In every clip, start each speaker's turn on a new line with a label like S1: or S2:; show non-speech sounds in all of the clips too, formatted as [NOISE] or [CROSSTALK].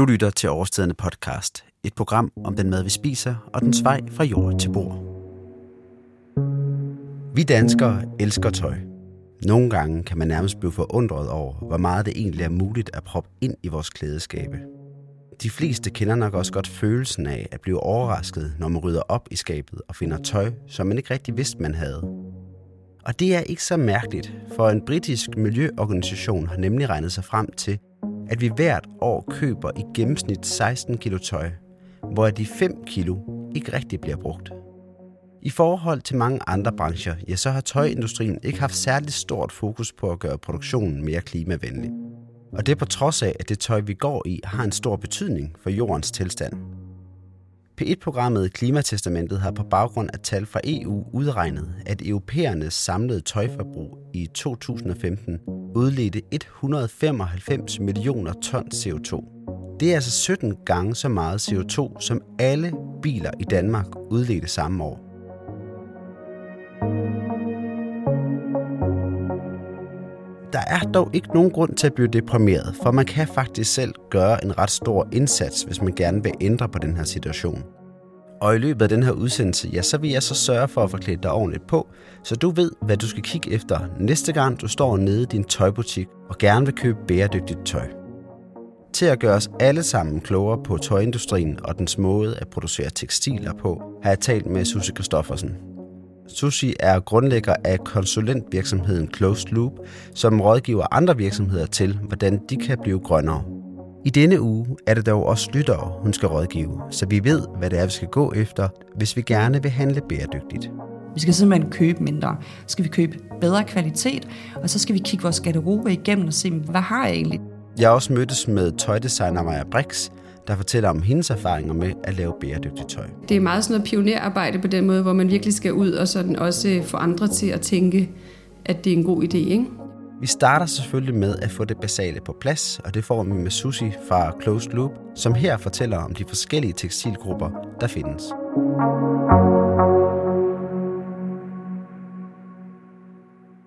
S1: Du lytter til Overstedende podcast, et program om den mad, vi spiser, og den vej fra jord til bord. Vi danskere elsker tøj. Nogle gange kan man nærmest blive forundret over, hvor meget det egentlig er muligt at proppe ind i vores klædeskabe. De fleste kender nok også godt følelsen af at blive overrasket, når man rydder op i skabet og finder tøj, som man ikke rigtig vidste, man havde. Og det er ikke så mærkeligt, for en britisk miljøorganisation har nemlig regnet sig frem til, at vi hvert år køber i gennemsnit 16 kilo tøj, hvor de 5 kilo ikke rigtig bliver brugt. I forhold til mange andre brancher, ja, så har tøjindustrien ikke haft særligt stort fokus på at gøre produktionen mere klimavenlig. Og det på trods af, at det tøj, vi går i, har en stor betydning for jordens tilstand. P1-programmet Klimatestamentet har på baggrund af tal fra EU udregnet, at europæernes samlede tøjforbrug i 2015 udledte 195 millioner ton CO2. Det er altså 17 gange så meget CO2, som alle biler i Danmark udledte samme år. Der er dog ikke nogen grund til at blive deprimeret, for man kan faktisk selv gøre en ret stor indsats, hvis man gerne vil ændre på den her situation. Og i løbet af den her udsendelse, ja, så vil jeg så sørge for at forklæde dig ordentligt på, så du ved, hvad du skal kigge efter næste gang, du står nede i din tøjbutik og gerne vil købe bæredygtigt tøj. Til at gøre os alle sammen klogere på tøjindustrien og dens måde at producere tekstiler på, har jeg talt med Susie Kristoffersen. Sushi er grundlægger af konsulentvirksomheden Closed Loop, som rådgiver andre virksomheder til, hvordan de kan blive grønnere. I denne uge er det dog også lyttere, hun skal rådgive, så vi ved, hvad det er, vi skal gå efter, hvis vi gerne vil handle bæredygtigt.
S2: Vi skal simpelthen købe mindre. Så skal vi købe bedre kvalitet, og så skal vi kigge vores garderobe igennem og se, hvad har jeg egentlig?
S1: Jeg har også mødtes med tøjdesigner Maja Brix, der fortæller om hendes erfaringer med at lave bæredygtigt tøj.
S3: Det er meget sådan noget pionerarbejde på den måde, hvor man virkelig skal ud og sådan også få andre til at tænke, at det er en god idé. Ikke?
S1: Vi starter selvfølgelig med at få det basale på plads, og det får vi med Susi fra Closed Loop, som her fortæller om de forskellige tekstilgrupper, der findes.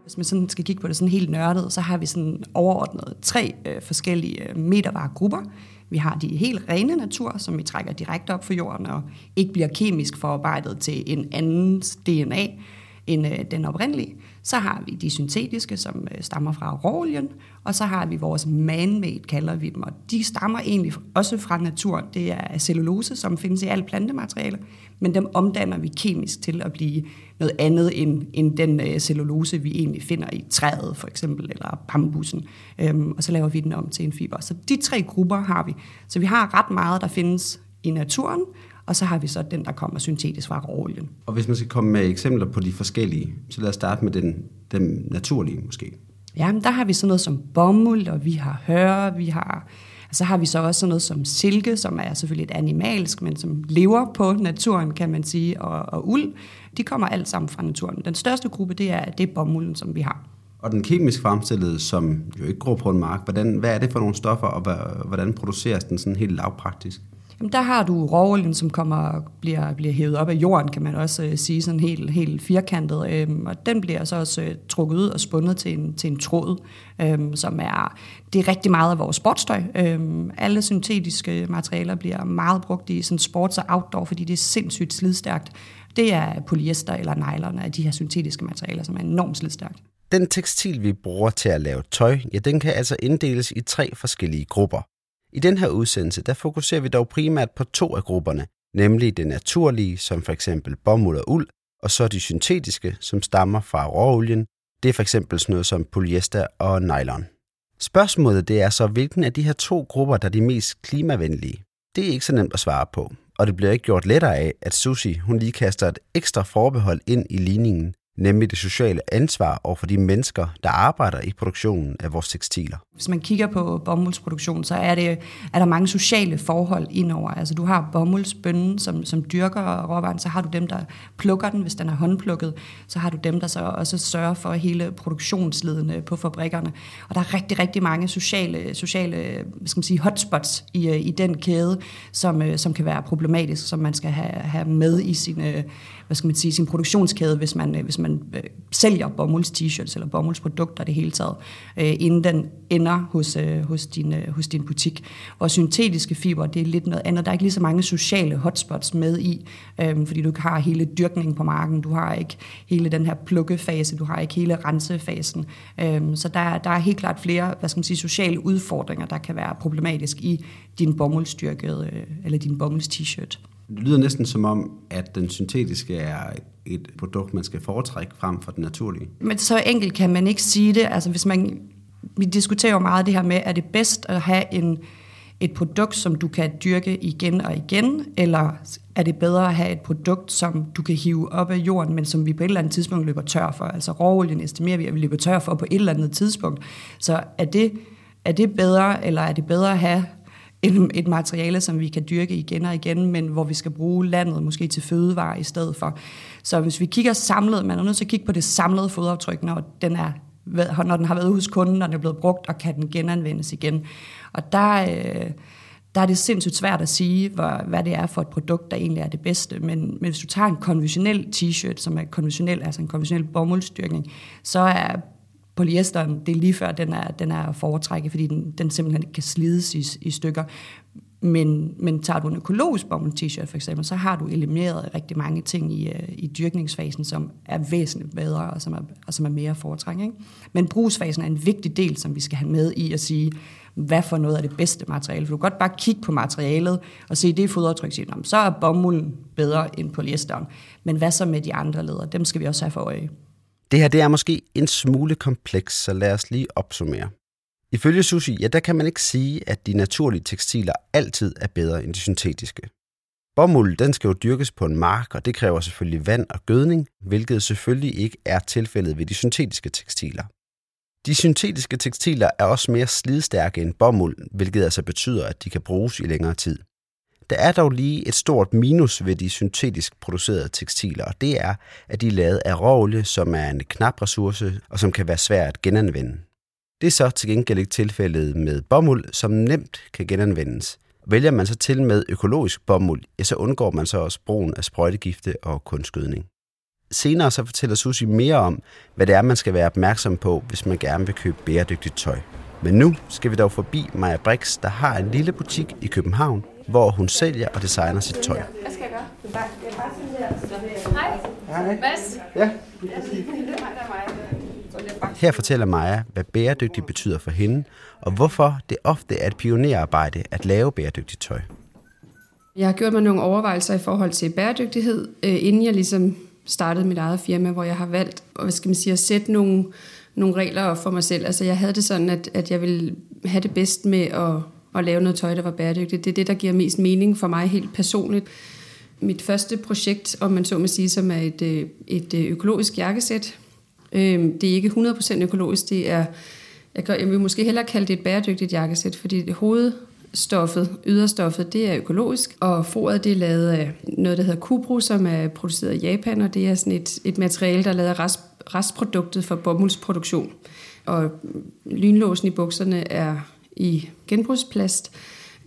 S2: Hvis man sådan skal kigge på det sådan helt nørdet, så har vi sådan overordnet tre øh, forskellige øh, metervaregrupper. Vi har de helt rene natur, som vi trækker direkte op fra jorden og ikke bliver kemisk forarbejdet til en andens DNA end øh, den oprindelige. Så har vi de syntetiske, som øh, stammer fra råolien, og så har vi vores man-made, kalder vi dem, og de stammer egentlig også fra naturen. Det er cellulose, som findes i alle plantematerialer, men dem omdanner vi kemisk til at blive noget andet end, end den øh, cellulose, vi egentlig finder i træet for eksempel, eller bambusen, øhm, og så laver vi den om til en fiber. Så de tre grupper har vi. Så vi har ret meget, der findes i naturen, og så har vi så den, der kommer syntetisk fra råolien.
S1: Og hvis man skal komme med eksempler på de forskellige, så lad os starte med den, den naturlige måske.
S2: Ja, men der har vi sådan noget som bomuld, og vi har høre, vi har... Så har vi så også sådan noget som silke, som er selvfølgelig et animalsk, men som lever på naturen, kan man sige, og, og uld. De kommer alt sammen fra naturen. Den største gruppe, det er, det er bomulden, som vi har.
S1: Og den kemisk fremstillede, som jo ikke gror på en mark, hvordan, hvad er det for nogle stoffer, og hvordan produceres den sådan helt lavpraktisk?
S2: Der har du rovolien, som kommer, bliver, bliver hævet op af jorden, kan man også øh, sige, sådan helt, helt firkantet. Øh, og den bliver så også øh, trukket ud og spundet til en, til en tråd, øh, som er, det er rigtig meget af vores sportstøj. Øh, alle syntetiske materialer bliver meget brugt i sådan sports og outdoor, fordi det er sindssygt slidstærkt. Det er polyester eller nylon af de her syntetiske materialer, som er enormt slidstærkt.
S1: Den tekstil, vi bruger til at lave tøj, ja, den kan altså inddeles i tre forskellige grupper. I den her udsendelse, der fokuserer vi dog primært på to af grupperne, nemlig det naturlige, som for eksempel bomuld og uld, og så de syntetiske, som stammer fra råolien. Det er for eksempel sådan noget som polyester og nylon. Spørgsmålet det er så, hvilken af de her to grupper, der er de mest klimavenlige. Det er ikke så nemt at svare på, og det bliver ikke gjort lettere af, at Susi hun lige kaster et ekstra forbehold ind i ligningen, nemlig det sociale ansvar over for de mennesker, der arbejder i produktionen af vores tekstiler.
S2: Hvis man kigger på bomuldsproduktion, så er, det, er der mange sociale forhold indover. Altså du har bomuldsbønnen, som, som dyrker råvaren, så har du dem, der plukker den, hvis den er håndplukket. Så har du dem, der så også sørger for hele produktionsledene på fabrikkerne. Og der er rigtig, rigtig mange sociale, sociale hvad skal man sige, hotspots i, i den kæde, som, øh, som kan være problematisk, som man skal have, have med i sin, øh, hvad skal man sige, sin produktionskæde, hvis man, øh, hvis man man øh, sælger bomulds t-shirts eller bomuldsprodukter det hele taget, øh, inden den ender hos, øh, hos, din, øh, hos din butik. Og syntetiske fiber, det er lidt noget andet. Der er ikke lige så mange sociale hotspots med i, øh, fordi du ikke har hele dyrkningen på marken, du har ikke hele den her plukkefase, du har ikke hele rensefasen. Øh, så der, der er helt klart flere hvad skal man sige, sociale udfordringer, der kan være problematisk i din bomuldsstyrkede, øh, eller din bomulds t-shirt.
S1: Det lyder næsten som om, at den syntetiske er et produkt, man skal foretrække frem for den naturlige.
S2: Men så enkelt kan man ikke sige det. Altså hvis man, vi diskuterer jo meget det her med, er det bedst at have en, et produkt, som du kan dyrke igen og igen, eller er det bedre at have et produkt, som du kan hive op af jorden, men som vi på et eller andet tidspunkt løber tør for? Altså råolien estimerer vi, at vi løber tør for på et eller andet tidspunkt. Så er det, er det bedre, eller er det bedre at have et, et materiale, som vi kan dyrke igen og igen, men hvor vi skal bruge landet måske til fødevare i stedet for. Så hvis vi kigger samlet, man er nødt til at kigge på det samlede fodaftryk, når den, er, når den har været hos kunden, når den er blevet brugt, og kan den genanvendes igen. Og der, øh, der er det sindssygt svært at sige, hvor, hvad det er for et produkt, der egentlig er det bedste. Men, men hvis du tager en konventionel t-shirt, som er konventionel, altså en konventionel bomuldsdyrkning, så er polyesteren, det er lige før, den er, den er at foretrække, fordi den, den simpelthen ikke kan slides i, i stykker. Men, men tager du en økologisk bomuld t-shirt for eksempel, så har du elimineret rigtig mange ting i, øh, i dyrkningsfasen, som er væsentligt bedre og som er, og som er mere foretrækning. Ikke? Men brugsfasen er en vigtig del, som vi skal have med i at sige, hvad for noget er det bedste materiale. For du kan godt bare kigge på materialet og se det fodaftryk, og så er bomulden bedre end polyesteren. Men hvad så med de andre ledere? Dem skal vi også have for øje.
S1: Det her det er måske en smule kompleks, så lad os lige opsummere. Ifølge Sushi, ja, der kan man ikke sige, at de naturlige tekstiler altid er bedre end de syntetiske. Bomuld, den skal jo dyrkes på en mark, og det kræver selvfølgelig vand og gødning, hvilket selvfølgelig ikke er tilfældet ved de syntetiske tekstiler. De syntetiske tekstiler er også mere slidstærke end bomuld, hvilket altså betyder, at de kan bruges i længere tid. Der er dog lige et stort minus ved de syntetisk producerede tekstiler, og det er, at de er lavet af råolie, som er en knap ressource og som kan være svært at genanvende. Det er så til gengæld ikke tilfældet med bomuld, som nemt kan genanvendes. Vælger man så til med økologisk bomuld, ja, så undgår man så også brugen af sprøjtegifte og kunstgødning. Senere så fortæller Susi mere om, hvad det er, man skal være opmærksom på, hvis man gerne vil købe bæredygtigt tøj. Men nu skal vi dog forbi Maja Brix, der har en lille butik i København, hvor hun sælger og designer sit tøj.
S4: Hvad skal jeg gøre? Jeg bare sådan her. Hej. Hej. Mads.
S1: Ja. Her fortæller Maja, hvad bæredygtigt betyder for hende, og hvorfor det ofte er et pionerarbejde at lave bæredygtigt tøj.
S3: Jeg har gjort mig nogle overvejelser i forhold til bæredygtighed, øh, inden jeg ligesom startede mit eget firma, hvor jeg har valgt hvad skal man sige, at sætte nogle, nogle regler for mig selv. Altså jeg havde det sådan, at, at jeg ville have det bedst med at at lave noget tøj, der var bæredygtigt. Det er det, der giver mest mening for mig helt personligt. Mit første projekt, om man så må sige, som er et, øh, et øh, økologisk jakkesæt. Øhm, det er ikke 100% økologisk, det er, jeg, gør, jeg vil måske hellere kalde det et bæredygtigt jakkesæt, fordi det hovedstoffet, yderstoffet, det er økologisk, og foret det er lavet af noget, der hedder kubru, som er produceret i Japan, og det er sådan et, et materiale, der er lavet af rest, restproduktet for bomuldsproduktion. Og lynlåsen i bukserne er i genbrugsplast.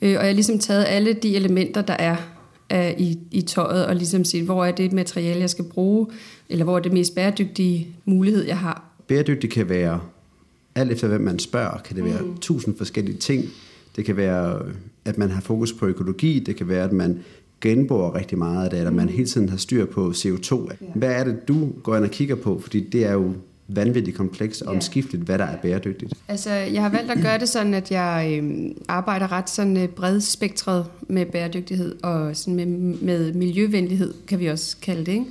S3: Øh, og jeg har ligesom taget alle de elementer, der er af, i, i tøjet, og ligesom set, hvor er det materiale, jeg skal bruge, eller hvor er det mest bæredygtige mulighed, jeg har.
S1: Bæredygtigt kan være, alt efter hvem man spørger, kan det være mm. tusind forskellige ting. Det kan være, at man har fokus på økologi, det kan være, at man genbruger rigtig meget af det, eller man mm. hele tiden har styr på CO2. Hvad er det, du går ind og kigger på? Fordi det er jo vanvittigt komplekst og omskifteligt, hvad der er bæredygtigt?
S3: Altså, jeg har valgt at gøre det sådan, at jeg øh, arbejder ret sådan øh, bredspektret med bæredygtighed og sådan med, med miljøvenlighed, kan vi også kalde det. Ikke?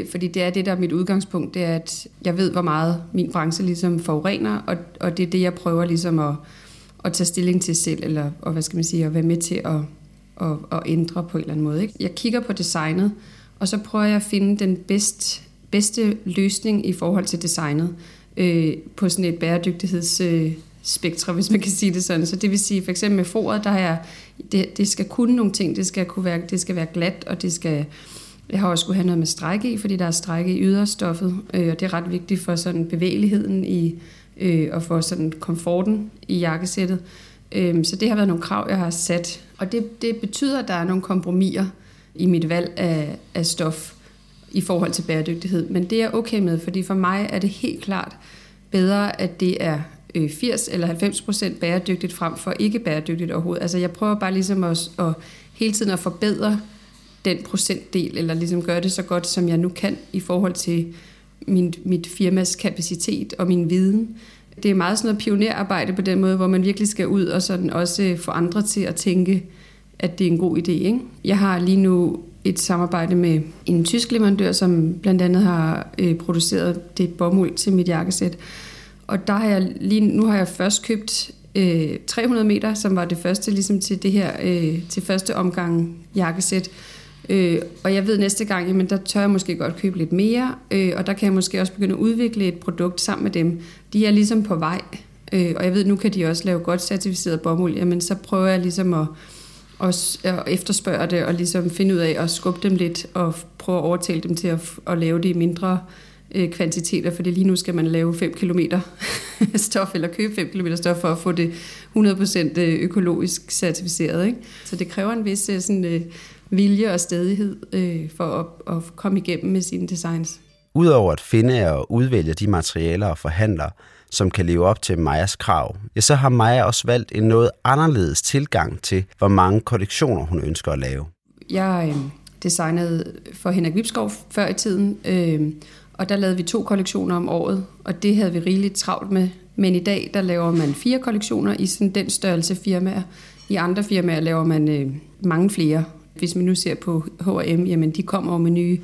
S3: Øh, fordi det er det, der er mit udgangspunkt, det er, at jeg ved, hvor meget min branche ligesom forurener, og, og det er det, jeg prøver ligesom at, at tage stilling til selv, eller og hvad skal man sige, at være med til at, at, at ændre på en eller anden måde. Ikke? Jeg kigger på designet, og så prøver jeg at finde den bedst bedste løsning i forhold til designet øh, på sådan et bæredygtighedsspektrum, øh, hvis man kan sige det sådan. Så det vil sige, for eksempel med foret, der er, det, det skal kunne nogle ting. Det skal, kunne være, det skal være glat, og det skal, jeg har også skulle have noget med strække i, fordi der er strække i yderstoffet, øh, og det er ret vigtigt for sådan bevægeligheden i, øh, og for sådan komforten i jakkesættet. Øh, så det har været nogle krav, jeg har sat. Og det, det betyder, at der er nogle kompromiser i mit valg af, af stof i forhold til bæredygtighed. Men det er okay med, fordi for mig er det helt klart bedre, at det er øh, 80 eller 90 procent bæredygtigt frem for ikke bæredygtigt overhovedet. Altså jeg prøver bare ligesom at, at hele tiden at forbedre den procentdel, eller ligesom gøre det så godt, som jeg nu kan i forhold til min, mit firmas kapacitet og min viden. Det er meget sådan noget pionerarbejde på den måde, hvor man virkelig skal ud og sådan også få andre til at tænke, at det er en god idé. Ikke? Jeg har lige nu et samarbejde med en tysk leverandør, som blandt andet har øh, produceret det bomuld til mit jakkesæt. Og der har jeg lige, nu har jeg først købt øh, 300 meter, som var det første ligesom til det her, øh, til første omgang jakkesæt. Øh, og jeg ved næste gang, jamen der tør jeg måske godt købe lidt mere, øh, og der kan jeg måske også begynde at udvikle et produkt sammen med dem. De er ligesom på vej, øh, og jeg ved, nu kan de også lave godt certificeret bomuld, jamen så prøver jeg ligesom at, og, og efterspørge det, og ligesom finde ud af at skubbe dem lidt, og prøve at overtale dem til at, at lave det i mindre øh, kvantiteter, fordi lige nu skal man lave 5 km [LAUGHS] stof, eller købe 5 km stof for at få det 100% øh, økologisk certificeret. Ikke? Så det kræver en vis øh, sådan, øh, vilje og stedighed øh, for at, at komme igennem med sine designs.
S1: Udover at finde og udvælge de materialer og forhandlere, som kan leve op til Majas krav, ja, så har Maja også valgt en noget anderledes tilgang til, hvor mange kollektioner hun ønsker at lave.
S3: Jeg øh, designede for Henrik Vipskov før i tiden, øh, og der lavede vi to kollektioner om året, og det havde vi rigeligt travlt med. Men i dag, der laver man fire kollektioner i sådan den størrelse firmaer. I andre firmaer laver man øh, mange flere. Hvis man nu ser på H&M, jamen de kommer med nye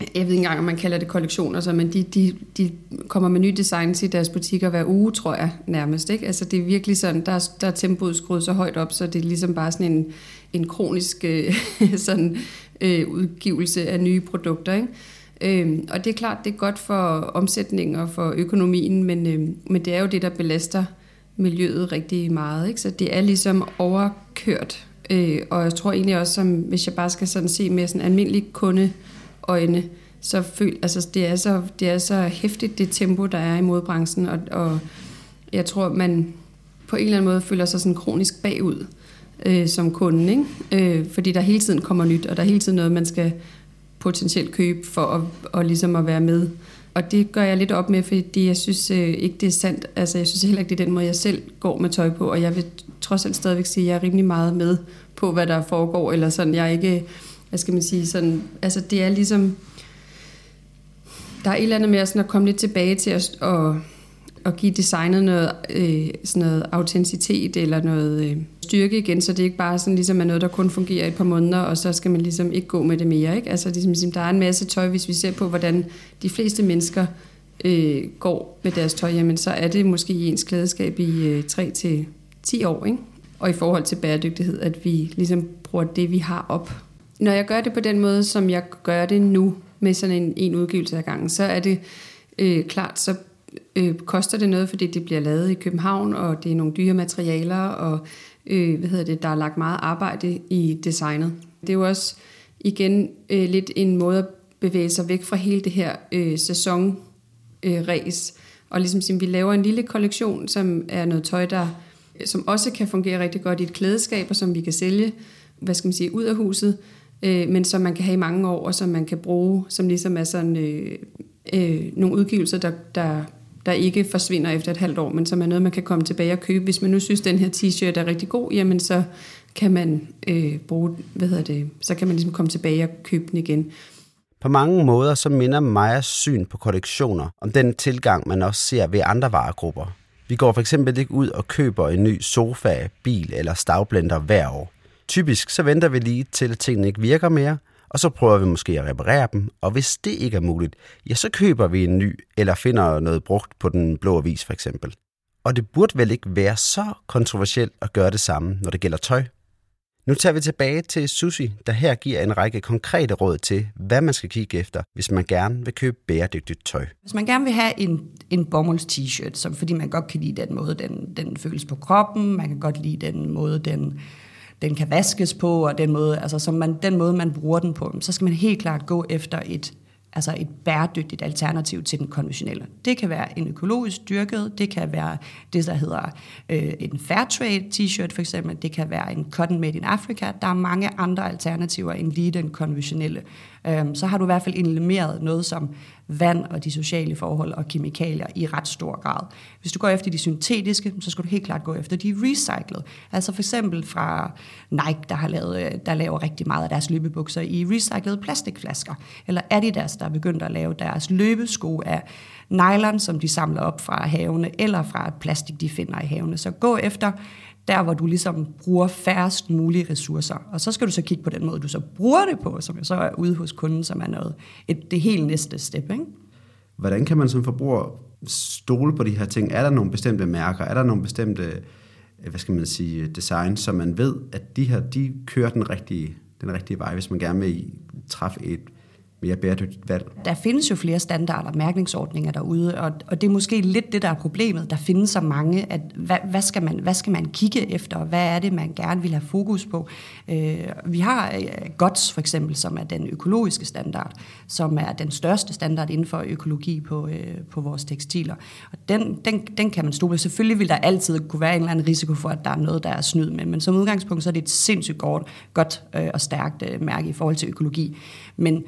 S3: jeg ved ikke engang, om man kalder det kollektioner, så, men de, de, de kommer med nye designs i deres butikker hver uge, tror jeg nærmest. Ikke? Altså det er virkelig sådan, der er, der er tempoet skruet så højt op, så det er ligesom bare sådan en, en kronisk øh, [LAUGHS] sådan, øh, udgivelse af nye produkter. Ikke? Øhm, og det er klart, det er godt for omsætningen og for økonomien, men, øhm, men det er jo det, der belaster miljøet rigtig meget. Ikke? Så det er ligesom overkørt. Øh, og jeg tror egentlig også, som, hvis jeg bare skal sådan se med sådan almindelig kunde øjne, så føl, altså det, er så, det er så hæftigt, det tempo, der er i modbranchen, og, og jeg tror, man på en eller anden måde føler sig sådan kronisk bagud øh, som kunde, ikke? Øh, fordi der hele tiden kommer nyt, og der er hele tiden noget, man skal potentielt købe for at, og ligesom at være med. Og det gør jeg lidt op med, fordi jeg synes øh, ikke, det er sandt. Altså, jeg synes heller ikke, det er den måde, jeg selv går med tøj på, og jeg vil trods alt stadigvæk sige, at jeg er rimelig meget med på, hvad der foregår, eller sådan, jeg er ikke, hvad skal man sige, sådan, altså det er ligesom, der er et eller andet med at, sådan at komme lidt tilbage til at, at at give designet noget, øh, sådan noget autenticitet eller noget øh, styrke igen, så det ikke bare sådan ligesom er noget, der kun fungerer et par måneder, og så skal man ligesom ikke gå med det mere. Ikke? Altså ligesom, ligesom, der er en masse tøj, hvis vi ser på, hvordan de fleste mennesker øh, går med deres tøj, jamen så er det måske i ens klædeskab i øh, 3 til 10 år. Ikke? Og i forhold til bæredygtighed, at vi ligesom bruger det, vi har op. Når jeg gør det på den måde, som jeg gør det nu, med sådan en, en udgivelse ad gangen, så er det øh, klart, så øh, koster det noget, fordi det bliver lavet i København, og det er nogle dyre materialer, og øh, hvad hedder det, der er lagt meget arbejde i designet. Det er jo også igen øh, lidt en måde at bevæge sig væk fra hele det her øh, sæson øh, race, og ligesom sige, vi laver en lille kollektion, som er noget tøj, der som også kan fungere rigtig godt i et klædeskab, og som vi kan sælge, hvad skal man sige, ud af huset, øh, men som man kan have i mange år, og som man kan bruge, som ligesom er sådan øh, øh, nogle udgivelser, der, der der ikke forsvinder efter et halvt år, men som er noget, man kan komme tilbage og købe. Hvis man nu synes, den her t-shirt er rigtig god, jamen så kan man øh, bruge, hvad hedder det, så kan man ligesom komme tilbage og købe den igen.
S1: På mange måder så minder Majas syn på kollektioner om den tilgang, man også ser ved andre varegrupper. Vi går for eksempel ikke ud og køber en ny sofa, bil eller stavblender hver år. Typisk så venter vi lige til, at tingene ikke virker mere, og så prøver vi måske at reparere dem, og hvis det ikke er muligt, ja, så køber vi en ny, eller finder noget brugt på den blå avis for eksempel. Og det burde vel ikke være så kontroversielt at gøre det samme, når det gælder tøj. Nu tager vi tilbage til Susi, der her giver en række konkrete råd til, hvad man skal kigge efter, hvis man gerne vil købe bæredygtigt tøj.
S2: Hvis man gerne vil have en, en bomulds t-shirt, så fordi man godt kan lide den måde, den, den føles på kroppen, man kan godt lide den måde, den den kan vaskes på, og den måde, altså, som man, den måde, man bruger den på, så skal man helt klart gå efter et altså et bæredygtigt alternativ til den konventionelle. Det kan være en økologisk dyrket, det kan være det, der hedder øh, en Fairtrade t-shirt for eksempel, det kan være en Cotton Made in Africa. Der er mange andre alternativer end lige den konventionelle. Øhm, så har du i hvert fald elimineret noget som vand og de sociale forhold og kemikalier i ret stor grad. Hvis du går efter de syntetiske, så skal du helt klart gå efter de recycled. Altså for eksempel fra Nike, der, har lavet, øh, der laver rigtig meget af deres løbebukser i recyclede plastikflasker. Eller Adidas, der er begyndt at lave deres løbesko af nylon, som de samler op fra havene, eller fra plastik, de finder i havene. Så gå efter der, hvor du ligesom bruger færrest mulige ressourcer. Og så skal du så kigge på den måde, du så bruger det på, som så er ude hos kunden, som er noget, et, det helt næste step. Ikke?
S1: Hvordan kan man som forbruger stole på de her ting? Er der nogle bestemte mærker? Er der nogle bestemte øh, hvad skal man sige, design, så man ved, at de her, de kører den rigtige, den rigtige vej, hvis man gerne vil træffe et mere bæredygtigt valg.
S2: Der findes jo flere standarder og mærkningsordninger derude, og, og det er måske lidt det, der er problemet. Der findes så mange, at hvad, hvad, skal man, hvad skal man kigge efter? Hvad er det, man gerne vil have fokus på? Øh, vi har uh, GOTS for eksempel, som er den økologiske standard, som er den største standard inden for økologi på, øh, på vores tekstiler. Og den, den, den kan man stole Selvfølgelig vil der altid kunne være en eller anden risiko for, at der er noget, der er snyd med, men som udgangspunkt så er det et sindssygt godt, godt øh, og stærkt øh, mærke i forhold til økologi. Men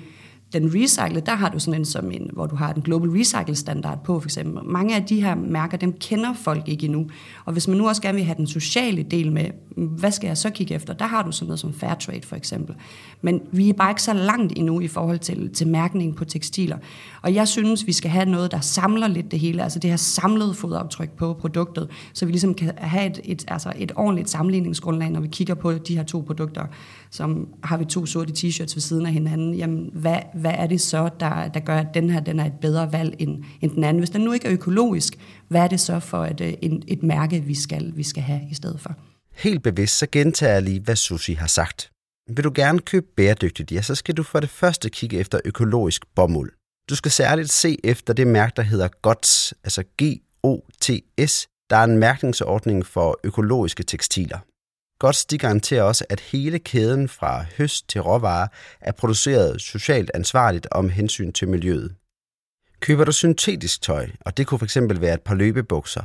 S2: den recycle, der har du sådan en som en, hvor du har den global recycle standard på, for eksempel. Mange af de her mærker, dem kender folk ikke endnu. Og hvis man nu også gerne vil have den sociale del med, hvad skal jeg så kigge efter? Der har du sådan noget som Fairtrade for eksempel. Men vi er bare ikke så langt endnu i forhold til, til mærkning på tekstiler. Og jeg synes, vi skal have noget, der samler lidt det hele, altså det her samlede fodaftryk på produktet, så vi ligesom kan have et, et, altså et ordentligt sammenligningsgrundlag, når vi kigger på de her to produkter, som har vi to sorte t-shirts ved siden af hinanden. Jamen, hvad, hvad er det så, der, der gør, at den her den er et bedre valg end, end den anden? Hvis den nu ikke er økologisk, hvad er det så for et, øh, et, et mærke, vi skal, vi skal have i stedet for?
S1: Helt bevidst, så gentager jeg lige, hvad Susi har sagt. Vil du gerne købe bæredygtigt, ja, så skal du for det første kigge efter økologisk bomuld. Du skal særligt se efter det mærke, der hedder GOTS, altså G-O-T-S. Der er en mærkningsordning for økologiske tekstiler. Gods de garanterer også, at hele kæden fra høst til råvarer er produceret socialt ansvarligt om hensyn til miljøet. Køber du syntetisk tøj, og det kunne fx være et par løbebukser,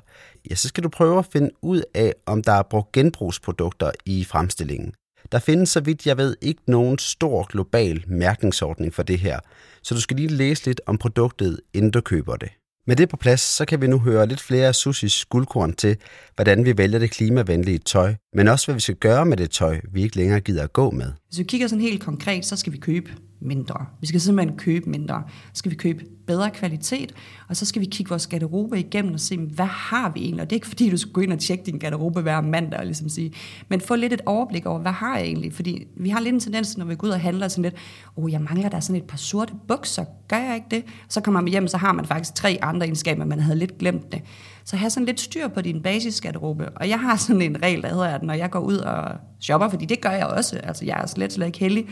S1: ja, så skal du prøve at finde ud af, om der er brugt genbrugsprodukter i fremstillingen. Der findes, så vidt jeg ved, ikke nogen stor global mærkningsordning for det her, så du skal lige læse lidt om produktet, inden du køber det. Med det på plads, så kan vi nu høre lidt flere af Susis guldkorn til, hvordan vi vælger det klimavenlige tøj, men også hvad vi skal gøre med det tøj, vi ikke længere gider at gå med.
S2: Hvis vi kigger sådan helt konkret, så skal vi købe mindre. Vi skal simpelthen købe mindre. Så skal vi købe bedre kvalitet, og så skal vi kigge vores garderobe igennem og se, hvad har vi egentlig? Og det er ikke fordi, du skal gå ind og tjekke din garderobe hver mandag, og ligesom sige, men få lidt et overblik over, hvad har jeg egentlig? Fordi vi har lidt en tendens, når vi går ud og handler sådan lidt, åh, oh, jeg mangler der sådan et par sorte bukser, gør jeg ikke det? Så kommer man hjem, så har man faktisk tre andre egenskaber, man havde lidt glemt det. Så have sådan lidt styr på din basisgarderobe. Og jeg har sådan en regel, der hedder, at når jeg går ud og shopper, fordi det gør jeg også, altså jeg er slet, slet ikke heldig,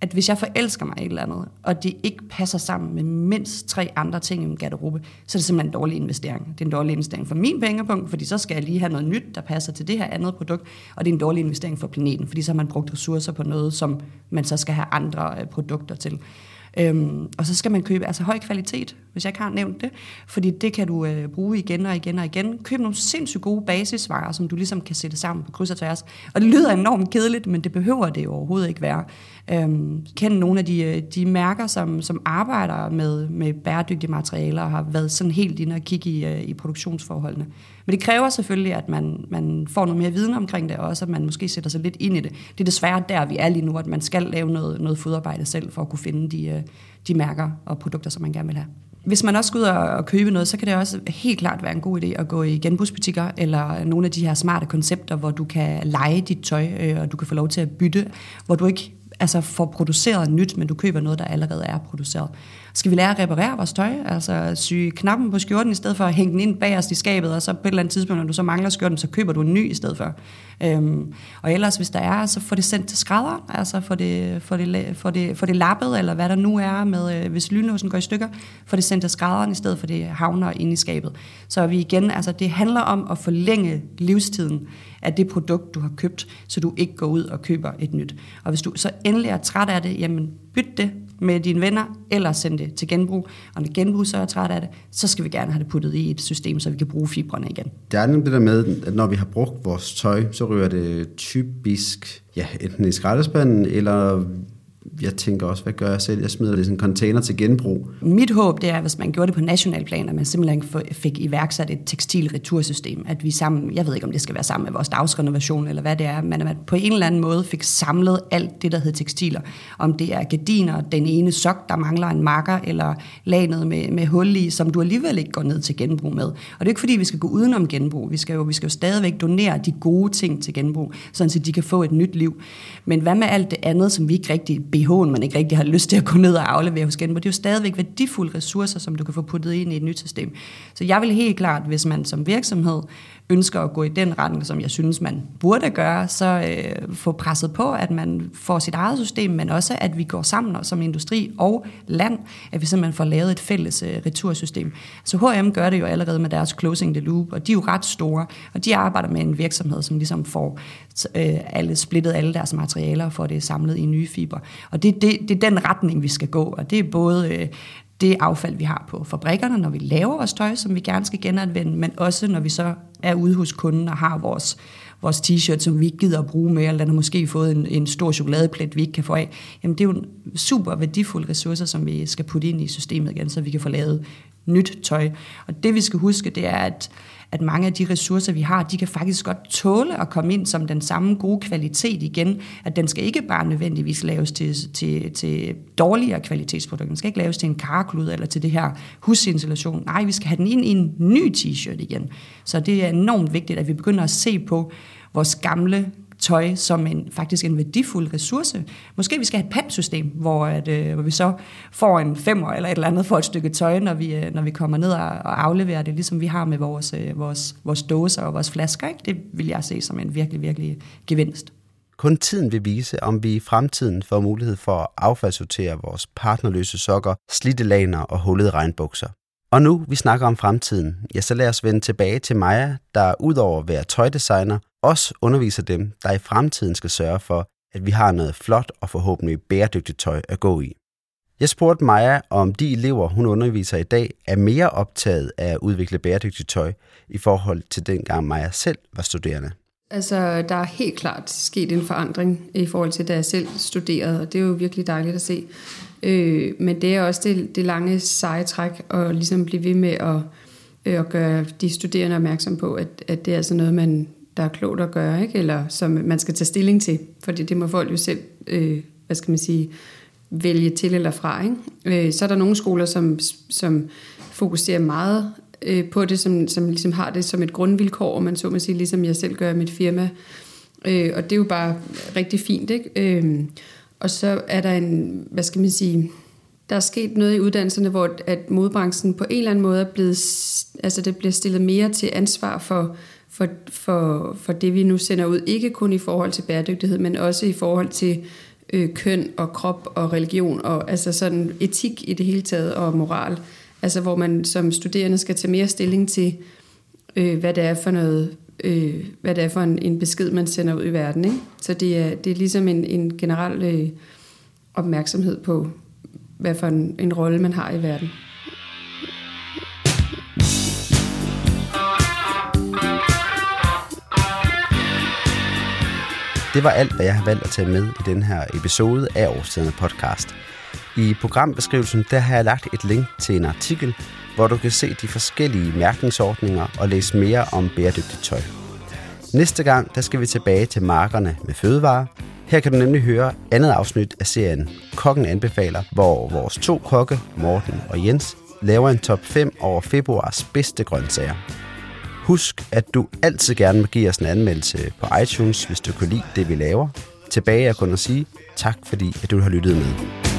S2: at hvis jeg forelsker mig i et eller andet, og det ikke passer sammen med mindst tre andre ting i min garderobe, så er det simpelthen en dårlig investering. Det er en dårlig investering for min pengepunkt, fordi så skal jeg lige have noget nyt, der passer til det her andet produkt, og det er en dårlig investering for planeten, fordi så har man brugt ressourcer på noget, som man så skal have andre øh, produkter til. Øhm, og så skal man købe altså høj kvalitet, hvis jeg ikke har nævnt det, fordi det kan du øh, bruge igen og igen og igen. Køb nogle sindssygt gode basisvarer, som du ligesom kan sætte sammen på kryds og tværs. Og det lyder enormt kedeligt, men det behøver det jo overhovedet ikke være. Øhm, kend nogle af de, øh, de mærker, som, som arbejder med, med bæredygtige materialer og har været sådan helt inde og kigge i, øh, i produktionsforholdene. Men det kræver selvfølgelig, at man, man får noget mere viden omkring det, og også at man måske sætter sig lidt ind i det. Det er desværre der, vi er lige nu, at man skal lave noget, noget fodarbejde selv for at kunne finde de, øh, øh, de mærker og produkter, som man gerne vil have. Hvis man også skal ud og købe noget, så kan det også helt klart være en god idé at gå i genbrugsbutikker, eller nogle af de her smarte koncepter, hvor du kan lege dit tøj, øh, og du kan få lov til at bytte, hvor du ikke altså får produceret nyt, men du køber noget, der allerede er produceret. Skal vi lære at reparere vores tøj? Altså sy knappen på skjorten, i stedet for at hænge den ind bagerst i skabet, og så på et eller andet tidspunkt, når du så mangler skjorten, så køber du en ny i stedet for. Øhm, og ellers, hvis der er, så får det sendt til skrædder, altså få det, få det, få det, få det lappet, eller hvad der nu er med, øh, hvis lynlåsen går i stykker, få det sendt til skrædderen, i stedet for det havner ind i skabet. Så vi igen, altså det handler om at forlænge livstiden af det produkt, du har købt, så du ikke går ud og køber et nyt. Og hvis du så endelig er træt af det, jamen byt det med dine venner, eller send det til genbrug. Og når genbrug så er træt af det, så skal vi gerne have det puttet i et system, så vi kan bruge fibrene igen.
S1: Det er nemlig det der med, at når vi har brugt vores tøj, så ryger det typisk ja, enten i skraldespanden, eller jeg tænker også, hvad gør jeg selv? Jeg smider det i sådan en container til genbrug.
S2: Mit håb det er, hvis man gjorde det på national plan, at man simpelthen fik iværksat et tekstilretursystem. At vi sammen, jeg ved ikke om det skal være sammen med vores dagsrenovation eller hvad det er, men at man på en eller anden måde fik samlet alt det, der hedder tekstiler. Om det er gardiner, den ene sok, der mangler en marker, eller lanet med, med hul i, som du alligevel ikke går ned til genbrug med. Og det er ikke fordi, vi skal gå udenom genbrug. Vi skal jo, vi skal jo stadigvæk donere de gode ting til genbrug, sådan så de kan få et nyt liv. Men hvad med alt det andet, som vi ikke rigtig BH'en, man ikke rigtig har lyst til at gå ned og aflevere hos genbrug. Det er jo stadigvæk værdifulde ressourcer, som du kan få puttet ind i et nyt system. Så jeg vil helt klart, hvis man som virksomhed ønsker at gå i den retning, som jeg synes, man burde gøre, så øh, få presset på, at man får sit eget system, men også at vi går sammen som industri og land, at vi simpelthen får lavet et fælles øh, retursystem. Så H&M gør det jo allerede med deres Closing the Loop, og de er jo ret store, og de arbejder med en virksomhed, som ligesom får øh, alle, splittet alle deres materialer og får det samlet i nye fiber. Og det, det, det er den retning, vi skal gå, og det er både øh, det affald, vi har på fabrikkerne, når vi laver vores tøj, som vi gerne skal genanvende, men også når vi så er ude hos kunden og har vores, vores t-shirt, som vi ikke gider at bruge mere, eller den har måske fået en, en stor chokoladeplet, vi ikke kan få af. Jamen det er jo en super værdifulde ressourcer, som vi skal putte ind i systemet igen, så vi kan få lavet nyt tøj. Og det vi skal huske, det er, at at mange af de ressourcer, vi har, de kan faktisk godt tåle at komme ind som den samme gode kvalitet igen. At den skal ikke bare nødvendigvis laves til, til, til dårligere kvalitetsprodukter. Den skal ikke laves til en karklud eller til det her husinstallation. Nej, vi skal have den ind i en ny t-shirt igen. Så det er enormt vigtigt, at vi begynder at se på vores gamle tøj som en, faktisk en værdifuld ressource. Måske vi skal have et pantsystem, hvor, at, øh, hvor vi så får en femmer eller et eller andet for et stykke tøj, når vi, øh, når vi kommer ned og, og afleverer det, ligesom vi har med vores, øh, vores, vores dåser og vores flasker. Ikke? Det vil jeg se som en virkelig, virkelig gevinst.
S1: Kun tiden vil vise, om vi i fremtiden får mulighed for at affaldssortere vores partnerløse sokker, slidte laner og hullede regnbukser. Og nu vi snakker om fremtiden, ja, så lad os vende tilbage til Maja, der udover at være tøjdesigner, også underviser dem, der i fremtiden skal sørge for, at vi har noget flot og forhåbentlig bæredygtigt tøj at gå i. Jeg spurgte Maja, om de elever, hun underviser i dag, er mere optaget af at udvikle bæredygtigt tøj i forhold til dengang Maja selv var studerende.
S3: Altså, der er helt klart sket en forandring i forhold til, da jeg selv studerede, og det er jo virkelig dejligt at se. Øh, men det er også det, det lange seje træk at ligesom blive ved med at, øh, at gøre de studerende opmærksom på, at, at det er altså noget, man, der er klogt at gøre, ikke? eller som man skal tage stilling til, fordi det må folk jo selv, øh, hvad skal man sige, vælge til eller fra. Ikke? Øh, så er der nogle skoler, som, som fokuserer meget øh, på det, som, som ligesom har det som et grundvilkår, og man så må sige, ligesom jeg selv gør i mit firma. Øh, og det er jo bare rigtig fint. Ikke? Øh, og så er der en, hvad skal man sige, der er sket noget i uddannelserne, hvor at modbranchen på en eller anden måde er blevet, altså det bliver stillet mere til ansvar for, for, for, for det, vi nu sender ud. Ikke kun i forhold til bæredygtighed, men også i forhold til øh, køn og krop og religion og altså sådan etik i det hele taget og moral. Altså hvor man som studerende skal tage mere stilling til, øh, hvad det er for noget, øh, hvad det er for en, en besked, man sender ud i verden. Ikke? Så det er, det er ligesom en, en generel øh, opmærksomhed på, hvad for en, en rolle man har i verden.
S1: Det var alt, hvad jeg har valgt at tage med i den her episode af Årstiderne podcast. I programbeskrivelsen der har jeg lagt et link til en artikel, hvor du kan se de forskellige mærkningsordninger og læse mere om bæredygtigt tøj. Næste gang der skal vi tilbage til markerne med fødevarer. Her kan du nemlig høre andet afsnit af serien Kokken anbefaler, hvor vores to kokke, Morten og Jens, laver en top 5 over februars bedste grøntsager. Husk, at du altid gerne må give os en anmeldelse på iTunes, hvis du kan lide det, vi laver. Tilbage er kun at sige tak, fordi at du har lyttet med.